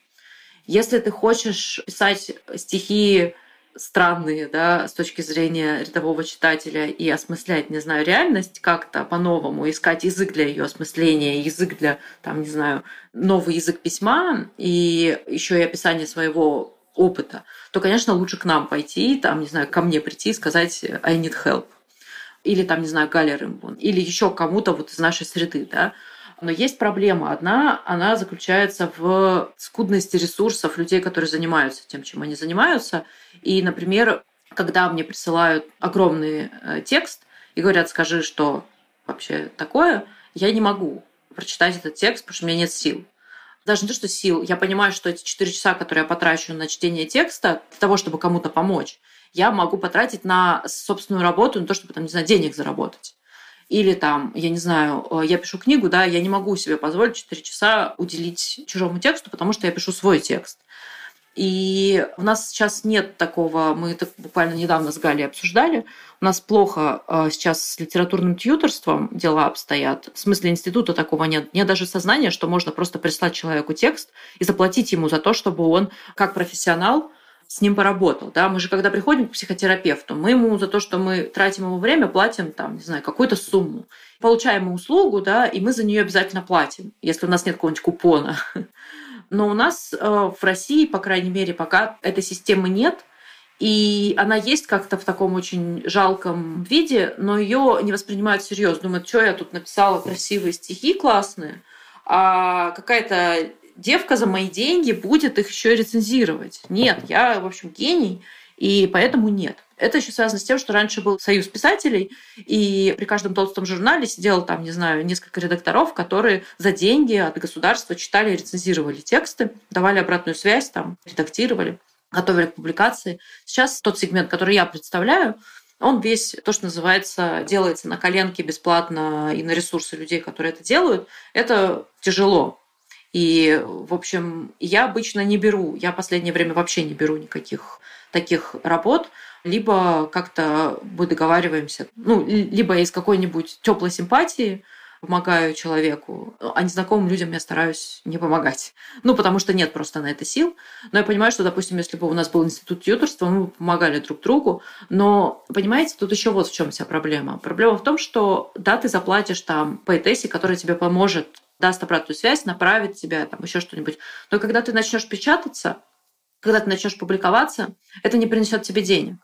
Если ты хочешь писать стихи странные, да, с точки зрения рядового читателя и осмыслять, не знаю, реальность как-то по-новому, искать язык для ее осмысления, язык для, там, не знаю, новый язык письма и еще и описание своего опыта, то, конечно, лучше к нам пойти, там, не знаю, ко мне прийти и сказать «I need help». Или там, не знаю, Галя Рымбун. Или еще кому-то вот из нашей среды, да. Но есть проблема одна, она заключается в скудности ресурсов людей, которые занимаются тем, чем они занимаются. И, например, когда мне присылают огромный э, текст и говорят, скажи, что вообще такое, я не могу прочитать этот текст, потому что у меня нет сил. Даже не то, что сил. Я понимаю, что эти четыре часа, которые я потрачу на чтение текста, для того, чтобы кому-то помочь, я могу потратить на собственную работу, на то, чтобы, там, не знаю, денег заработать. Или там, я не знаю, э, я пишу книгу, да, я не могу себе позволить 4 часа уделить чужому тексту, потому что я пишу свой текст. И у нас сейчас нет такого, мы это буквально недавно с Галей обсуждали, у нас плохо э, сейчас с литературным тьюторством дела обстоят. В смысле института такого нет. Нет даже сознания, что можно просто прислать человеку текст и заплатить ему за то, чтобы он как профессионал с ним поработал. Да? Мы же, когда приходим к психотерапевту, мы ему за то, что мы тратим ему время, платим там, не знаю, какую-то сумму. Получаем услугу, да, и мы за нее обязательно платим, если у нас нет какого-нибудь купона. Но у нас э, в России, по крайней мере, пока этой системы нет, и она есть как-то в таком очень жалком виде, но ее не воспринимают серьезно. Думают, что я тут написала красивые стихи классные, а какая-то девка за мои деньги будет их еще рецензировать. Нет, я, в общем, гений, и поэтому нет. Это еще связано с тем, что раньше был союз писателей, и при каждом толстом журнале сидело там, не знаю, несколько редакторов, которые за деньги от государства читали и рецензировали тексты, давали обратную связь, там, редактировали, готовили к публикации. Сейчас тот сегмент, который я представляю, он весь, то, что называется, делается на коленке бесплатно и на ресурсы людей, которые это делают. Это тяжело. И, в общем, я обычно не беру, я в последнее время вообще не беру никаких таких работ, либо как-то мы договариваемся, ну, либо из какой-нибудь теплой симпатии помогаю человеку, а незнакомым людям я стараюсь не помогать. Ну, потому что нет просто на это сил. Но я понимаю, что, допустим, если бы у нас был институт тьюторства, мы бы помогали друг другу. Но, понимаете, тут еще вот в чем вся проблема. Проблема в том, что, да, ты заплатишь там поэтессе, которая тебе поможет даст обратную связь, направит тебя, там еще что-нибудь. Но когда ты начнешь печататься, когда ты начнешь публиковаться, это не принесет тебе денег.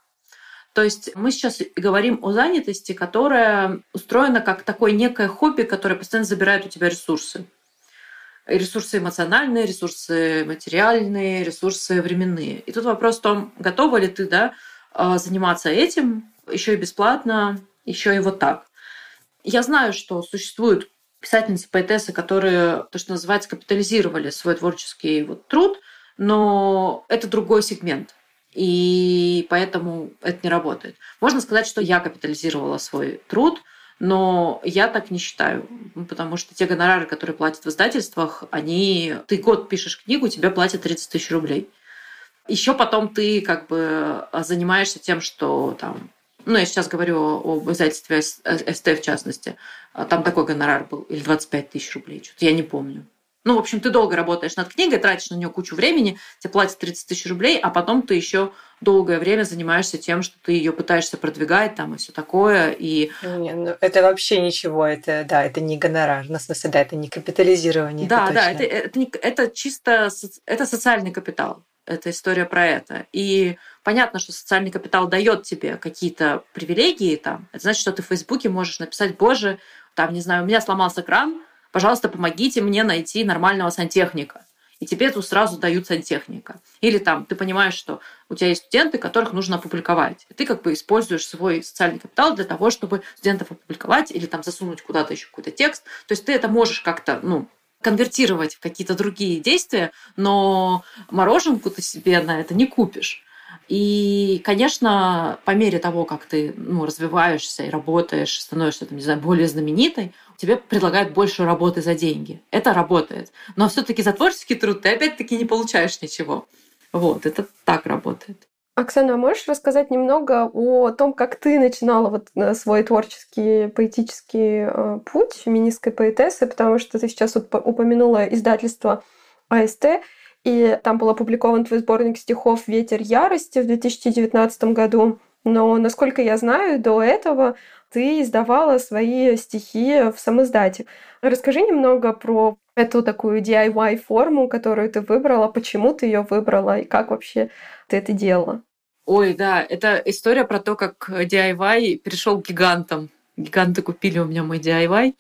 То есть мы сейчас говорим о занятости, которая устроена как такое некое хобби, которое постоянно забирает у тебя ресурсы. Ресурсы эмоциональные, ресурсы материальные, ресурсы временные. И тут вопрос в том, готова ли ты да, а, заниматься этим еще и бесплатно, еще и вот так. Я знаю, что существуют писательницы, поэтессы, которые, то, что называется, капитализировали свой творческий вот труд, но это другой сегмент. И поэтому это не работает. Можно сказать, что я капитализировала свой труд, но я так не считаю, потому что те гонорары, которые платят в издательствах, они... Ты год пишешь книгу, тебе платят 30 тысяч рублей. Еще потом ты как бы занимаешься тем, что там ну, я сейчас говорю об издательстве СТ в частности, а там такой гонорар был, или 25 тысяч рублей, что-то я не помню. Ну, в общем, ты долго работаешь над книгой, тратишь на нее кучу времени, тебе платят 30 тысяч рублей, а потом ты еще долгое время занимаешься тем, что ты ее пытаешься продвигать там и все такое. И... Не, ну, это вообще ничего, это да, это не гонорар, ну, в смысле, да, это не капитализирование. Да, это да, это, это, не, это чисто это социальный капитал. Это история про это. И понятно, что социальный капитал дает тебе какие-то привилегии. Там. Это значит, что ты в Фейсбуке можешь написать, боже, там, не знаю, у меня сломался кран, пожалуйста, помогите мне найти нормального сантехника. И тебе тут сразу дают сантехника. Или там ты понимаешь, что у тебя есть студенты, которых нужно опубликовать. И ты как бы используешь свой социальный капитал для того, чтобы студентов опубликовать или там засунуть куда-то еще какой-то текст. То есть ты это можешь как-то, ну, конвертировать в какие-то другие действия, но мороженку ты себе на это не купишь. И, конечно, по мере того, как ты ну, развиваешься и работаешь, становишься, там, не знаю, более знаменитой, тебе предлагают больше работы за деньги. Это работает. Но все таки за творческий труд ты опять-таки не получаешь ничего. Вот, это так работает. Оксана, а можешь рассказать немного о том, как ты начинала вот э, свой творческий поэтический э, путь феминистской поэтессы, потому что ты сейчас упомянула издательство АСТ, и там был опубликован твой сборник стихов «Ветер ярости» в 2019 году. Но, насколько я знаю, до этого ты издавала свои стихи в самоиздате. Расскажи немного про эту такую DIY-форму, которую ты выбрала, почему ты ее выбрала и как вообще ты это делала. Ой, да, это история про то, как DIY перешел к гигантам. Гиганты купили у меня мой DIY.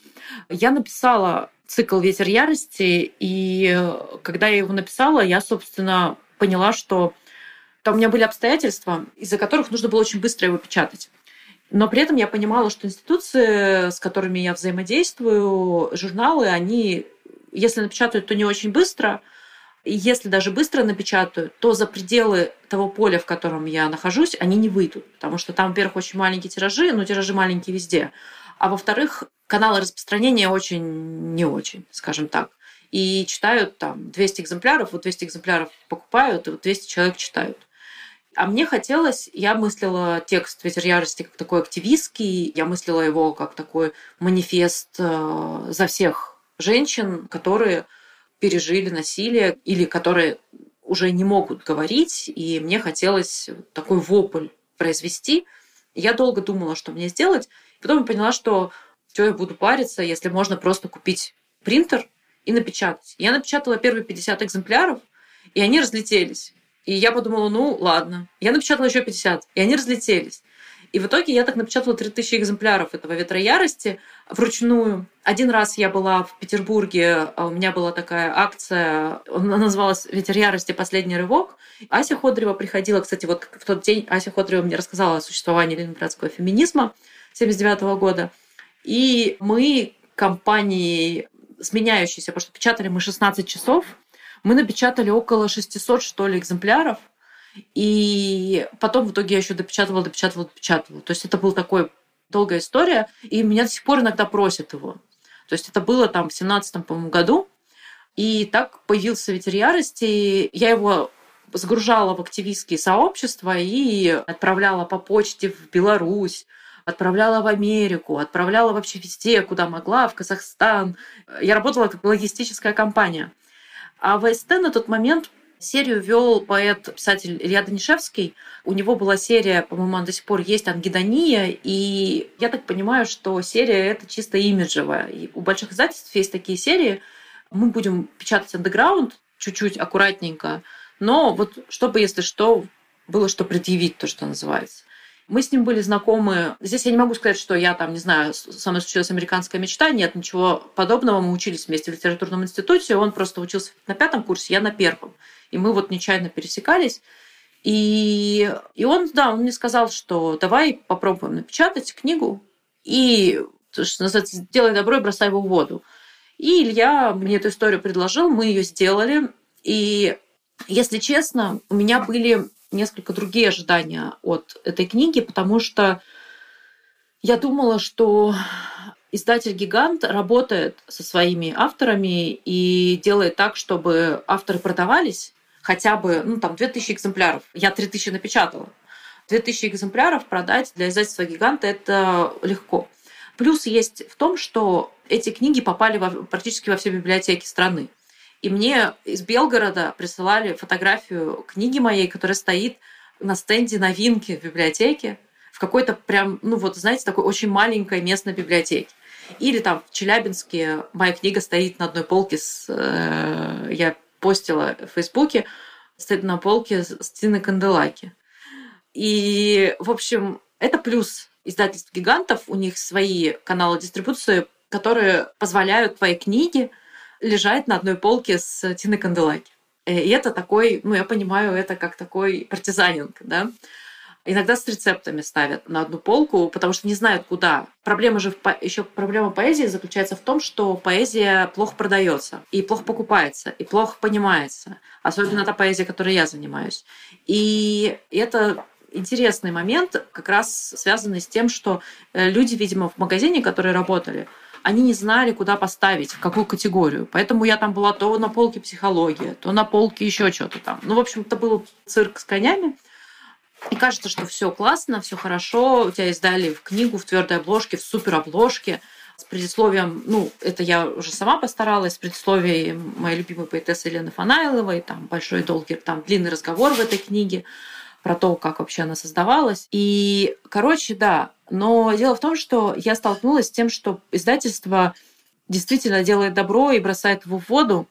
Я написала цикл «Ветер ярости», и когда я его написала, я, собственно, поняла, что там у меня были обстоятельства, из-за которых нужно было очень быстро его печатать. Но при этом я понимала, что институции, с которыми я взаимодействую, журналы, они, если напечатают, то не очень быстро. Если даже быстро напечатают, то за пределы того поля, в котором я нахожусь, они не выйдут. Потому что там, во-первых, очень маленькие тиражи, но тиражи маленькие везде. А во-вторых, каналы распространения очень не очень, скажем так. И читают там 200 экземпляров, вот 200 экземпляров покупают, и вот 200 человек читают. А мне хотелось, я мыслила текст «Ветер ярости» как такой активистский, я мыслила его как такой манифест э, за всех женщин, которые пережили насилие или которые уже не могут говорить, и мне хотелось такой вопль произвести. Я долго думала, что мне сделать, потом я поняла, что что я буду париться, если можно просто купить принтер и напечатать. Я напечатала первые 50 экземпляров, и они разлетелись. И я подумала, ну ладно. Я напечатала еще 50, и они разлетелись. И в итоге я так напечатала 3000 экземпляров этого «Ветра ярости» вручную. Один раз я была в Петербурге, а у меня была такая акция, она называлась «Ветер ярости. Последний рывок». Ася Ходрева приходила, кстати, вот в тот день Ася Ходрева мне рассказала о существовании ленинградского феминизма 79 года. И мы компанией сменяющейся, потому что печатали мы 16 часов, мы напечатали около 600, что ли, экземпляров. И потом в итоге я еще допечатывала, допечатывала, допечатывала. То есть это была такая долгая история, и меня до сих пор иногда просят его. То есть это было там в 17 по-моему, году. И так появился «Ветер ярости». Я его загружала в активистские сообщества и отправляла по почте в Беларусь, отправляла в Америку, отправляла вообще везде, куда могла, в Казахстан. Я работала как логистическая компания. А в СТ на тот момент серию вел поэт-писатель Илья Данишевский. У него была серия, по-моему, она до сих пор есть, «Ангидония», и я так понимаю, что серия это чисто имиджевая. И у больших издательств есть такие серии. Мы будем печатать андеграунд чуть-чуть аккуратненько, но вот чтобы, если что, было что предъявить, то, что называется. Мы с ним были знакомы. Здесь я не могу сказать, что я там, не знаю, со мной случилась американская мечта. Нет, ничего подобного. Мы учились вместе в литературном институте. Он просто учился на пятом курсе, я на первом. И мы вот нечаянно пересекались. И, и он, да, он мне сказал, что давай попробуем напечатать книгу и, что называется, делай добро и бросай его в воду. И Илья мне эту историю предложил, мы ее сделали. И, если честно, у меня были несколько другие ожидания от этой книги, потому что я думала, что издатель-гигант работает со своими авторами и делает так, чтобы авторы продавались хотя бы, ну, там, 2000 экземпляров. Я 3000 напечатала. 2000 экземпляров продать для издательства «Гиганта» — это легко. Плюс есть в том, что эти книги попали во, практически во все библиотеки страны. И мне из Белгорода присылали фотографию книги моей, которая стоит на стенде новинки в библиотеке, в какой-то прям, ну вот, знаете, такой очень маленькой местной библиотеке. Или там в Челябинске моя книга стоит на одной полке с... Э, я постила в Фейсбуке, стоит на полке с Тиной Канделаки. И, в общем, это плюс издательств гигантов, у них свои каналы дистрибуции, которые позволяют твои книги лежать на одной полке с Тиной Канделаки. И это такой, ну, я понимаю, это как такой партизанинг, да. Иногда с рецептами ставят на одну полку, потому что не знают, куда. Проблема же еще проблема поэзии заключается в том, что поэзия плохо продается и плохо покупается и плохо понимается, особенно та поэзия, которой я занимаюсь. И это интересный момент, как раз связанный с тем, что э, люди, видимо, в магазине, которые работали, они не знали, куда поставить, в какую категорию. Поэтому я там была то на полке психология, то на полке еще что-то там. Ну, в общем, это был цирк с конями. И кажется, что все классно, все хорошо, у тебя издали в книгу в твердой обложке, в супер обложке с предисловием, ну, это я уже сама постаралась, с предисловием моей любимой поэтессы Елены Фанайловой, там большой долгий, там длинный разговор в этой книге про то, как вообще она создавалась. И, короче, да, но дело в том, что я столкнулась с тем, что издательство действительно делает добро и бросает его в воду,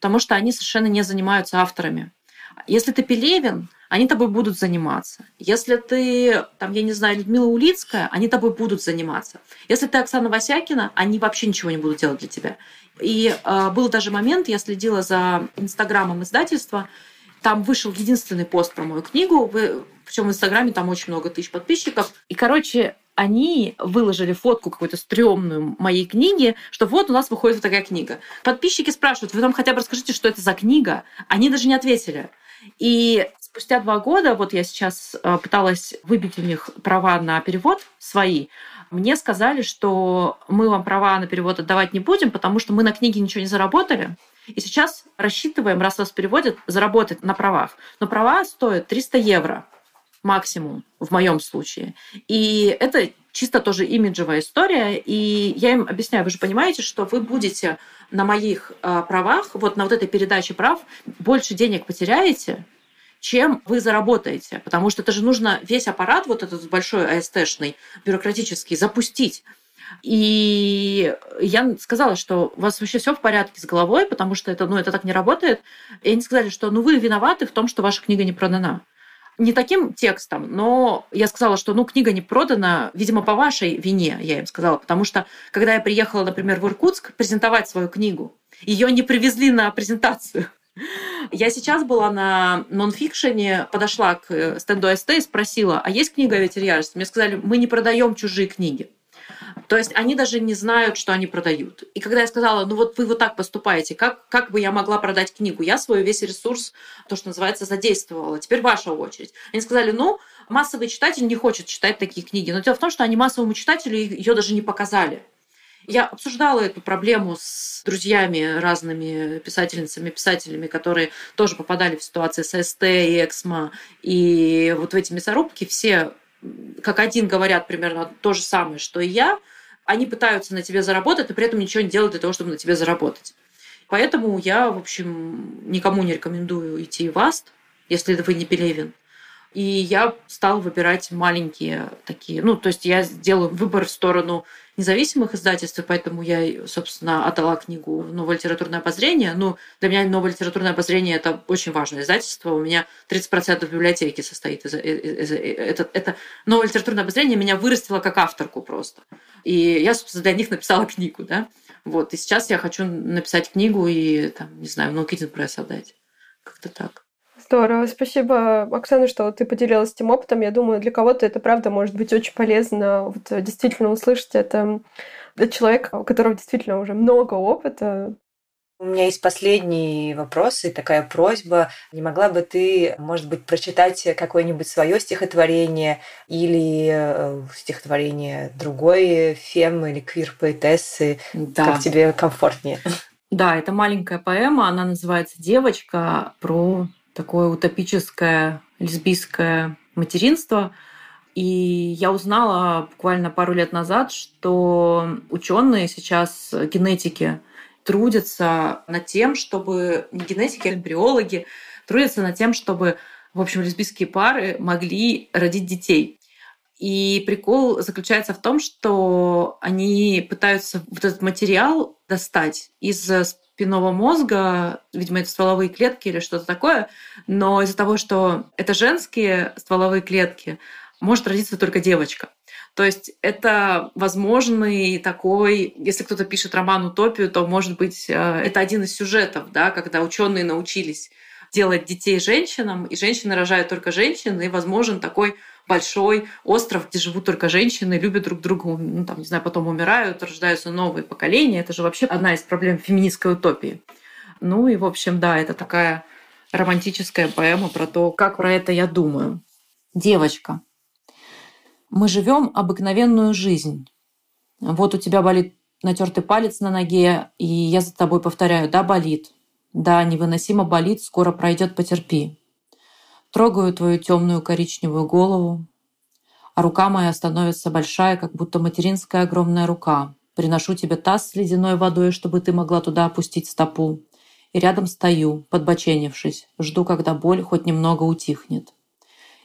потому что они совершенно не занимаются авторами. Если ты Пелевин, они тобой будут заниматься. Если ты, там, я не знаю, Людмила Улицкая, они тобой будут заниматься. Если ты Оксана Васякина, они вообще ничего не будут делать для тебя. И э, был даже момент, я следила за инстаграмом издательства, там вышел единственный пост про мою книгу, причем в Инстаграме там очень много тысяч подписчиков. И, короче, они выложили фотку какую-то стрёмную моей книги, что вот у нас выходит вот такая книга. Подписчики спрашивают, вы нам хотя бы расскажите, что это за книга? Они даже не ответили. И спустя два года, вот я сейчас э, пыталась выбить у них права на перевод свои, мне сказали, что мы вам права на перевод отдавать не будем, потому что мы на книге ничего не заработали. И сейчас рассчитываем, раз вас переводят, заработать на правах. Но права стоят 300 евро максимум в моем случае. И это чисто тоже имиджевая история. И я им объясняю, вы же понимаете, что вы будете на моих э, правах, вот на вот этой передаче прав, больше денег потеряете, чем вы заработаете. Потому что это же нужно весь аппарат, вот этот большой АСТшный, бюрократический, запустить. И я сказала, что у вас вообще все в порядке с головой, потому что это, ну, это так не работает. И они сказали, что ну, вы виноваты в том, что ваша книга не продана не таким текстом, но я сказала, что ну, книга не продана, видимо, по вашей вине, я им сказала, потому что когда я приехала, например, в Иркутск презентовать свою книгу, ее не привезли на презентацию. Я сейчас была на нонфикшене, подошла к стенду СТ и спросила, а есть книга о ветеринарстве? Мне сказали, мы не продаем чужие книги. То есть они даже не знают, что они продают. И когда я сказала, ну вот вы вот так поступаете, как, как бы я могла продать книгу? Я свой весь ресурс, то, что называется, задействовала. Теперь ваша очередь. Они сказали, ну, массовый читатель не хочет читать такие книги. Но дело в том, что они массовому читателю ее даже не показали. Я обсуждала эту проблему с друзьями, разными писательницами, писателями, которые тоже попадали в ситуации с СТ и Эксмо. И вот в эти мясорубки все как один говорят примерно то же самое, что и я, они пытаются на тебе заработать, но при этом ничего не делают для того, чтобы на тебе заработать. Поэтому я, в общем, никому не рекомендую идти в АСТ, если вы не Пелевин. И я стала выбирать маленькие такие. Ну, то есть я сделаю выбор в сторону независимых издательств, поэтому я, собственно, отдала книгу в новое литературное обозрение. Ну, для меня новое литературное обозрение – это очень важное издательство. У меня 30% библиотеки состоит из, из, из, это, это новое литературное обозрение меня вырастило как авторку просто. И я, собственно, для них написала книгу, да. Вот. И сейчас я хочу написать книгу и, там, не знаю, в Kidding Press отдать. Как-то так. Здорово. Спасибо, Оксана, что ты поделилась этим опытом. Я думаю, для кого-то это правда может быть очень полезно вот, э, действительно услышать это от человека, у которого действительно уже много опыта. У меня есть последний вопрос и такая просьба. Не могла бы ты, может быть, прочитать какое-нибудь свое стихотворение или э, стихотворение другой фем или квир-поэтессы, да. как тебе комфортнее? Да, это маленькая поэма, она называется «Девочка» про такое утопическое лесбийское материнство. И я узнала буквально пару лет назад, что ученые сейчас генетики трудятся над тем, чтобы не генетики, а эмбриологи трудятся над тем, чтобы, в общем, лесбийские пары могли родить детей. И прикол заключается в том, что они пытаются вот этот материал достать из спинного мозга, видимо, это стволовые клетки или что-то такое, но из-за того, что это женские стволовые клетки, может родиться только девочка. То есть это возможный такой, если кто-то пишет роман «Утопию», то, может быть, э, это один из сюжетов, да, когда ученые научились делать детей женщинам, и женщины рожают только женщин, и возможен такой большой остров, где живут только женщины, любят друг друга, ну, там, не знаю, потом умирают, рождаются новые поколения. Это же вообще одна из проблем феминистской утопии. Ну и, в общем, да, это такая романтическая поэма про то, как про это я думаю. Девочка. Мы живем обыкновенную жизнь. Вот у тебя болит натертый палец на ноге, и я за тобой повторяю, да, болит. Да, невыносимо болит, скоро пройдет, потерпи. Трогаю твою темную коричневую голову, а рука моя становится большая, как будто материнская огромная рука. Приношу тебе таз с ледяной водой, чтобы ты могла туда опустить стопу. И рядом стою, подбоченившись, жду, когда боль хоть немного утихнет.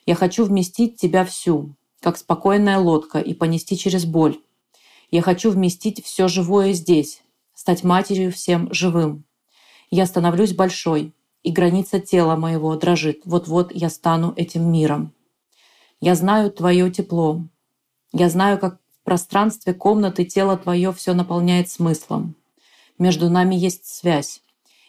Я хочу вместить тебя всю, как спокойная лодка, и понести через боль. Я хочу вместить все живое здесь, стать матерью всем живым. Я становлюсь большой, и граница тела моего дрожит. Вот-вот я стану этим миром. Я знаю твое тепло. Я знаю, как в пространстве комнаты тело твое все наполняет смыслом. Между нами есть связь.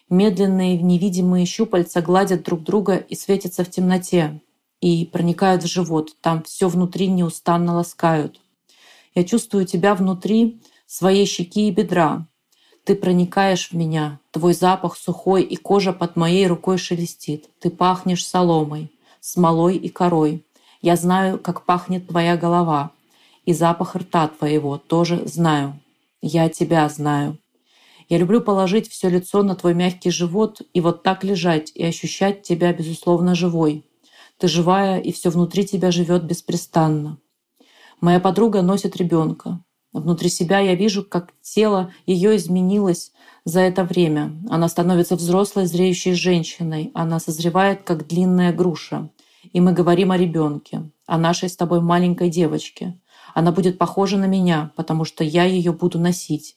Медленные невидимые щупальца гладят друг друга и светятся в темноте, и проникают в живот. Там все внутри неустанно ласкают. Я чувствую тебя внутри своей щеки и бедра. Ты проникаешь в меня, твой запах сухой, и кожа под моей рукой шелестит. Ты пахнешь соломой, смолой и корой. Я знаю, как пахнет твоя голова, и запах рта твоего тоже знаю. Я тебя знаю. Я люблю положить все лицо на твой мягкий живот и вот так лежать и ощущать тебя, безусловно, живой. Ты живая, и все внутри тебя живет беспрестанно. Моя подруга носит ребенка. Внутри себя я вижу, как тело ее изменилось за это время. Она становится взрослой, зреющей женщиной. Она созревает, как длинная груша. И мы говорим о ребенке, о нашей с тобой маленькой девочке. Она будет похожа на меня, потому что я ее буду носить.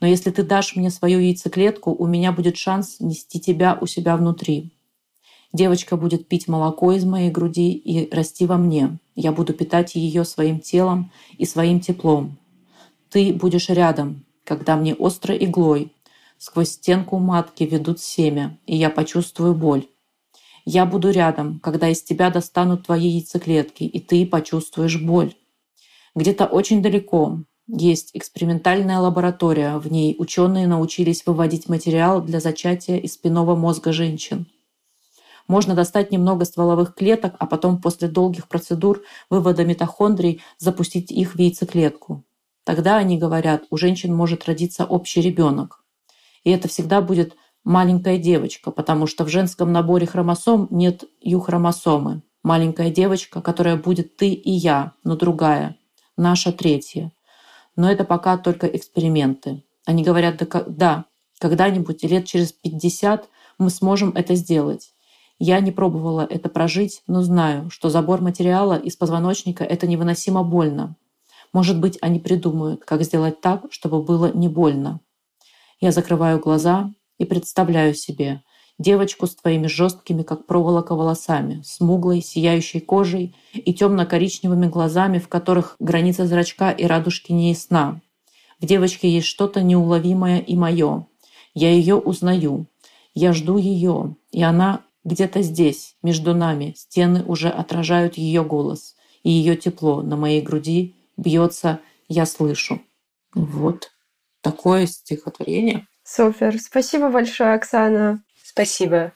Но если ты дашь мне свою яйцеклетку, у меня будет шанс нести тебя у себя внутри. Девочка будет пить молоко из моей груди и расти во мне. Я буду питать ее своим телом и своим теплом. Ты будешь рядом, когда мне острой иглой сквозь стенку матки ведут семя, и я почувствую боль. Я буду рядом, когда из тебя достанут твои яйцеклетки, и ты почувствуешь боль. Где-то очень далеко есть экспериментальная лаборатория. В ней ученые научились выводить материал для зачатия из спинного мозга женщин. Можно достать немного стволовых клеток, а потом после долгих процедур вывода митохондрий запустить их в яйцеклетку. Тогда, они говорят, у женщин может родиться общий ребенок. И это всегда будет маленькая девочка, потому что в женском наборе хромосом нет ю-хромосомы. Маленькая девочка, которая будет ты и я, но другая, наша третья. Но это пока только эксперименты. Они говорят, да, да когда-нибудь лет через 50 мы сможем это сделать. Я не пробовала это прожить, но знаю, что забор материала из позвоночника — это невыносимо больно. Может быть, они придумают, как сделать так, чтобы было не больно. Я закрываю глаза и представляю себе девочку с твоими жесткими, как проволока, волосами, смуглой, сияющей кожей и темно-коричневыми глазами, в которых граница зрачка и радужки не ясна. В девочке есть что-то неуловимое и мое. Я ее узнаю. Я жду ее, и она где-то здесь, между нами, стены уже отражают ее голос, и ее тепло на моей груди бьется, я слышу. Вот такое стихотворение. Супер. Спасибо большое, Оксана. Спасибо.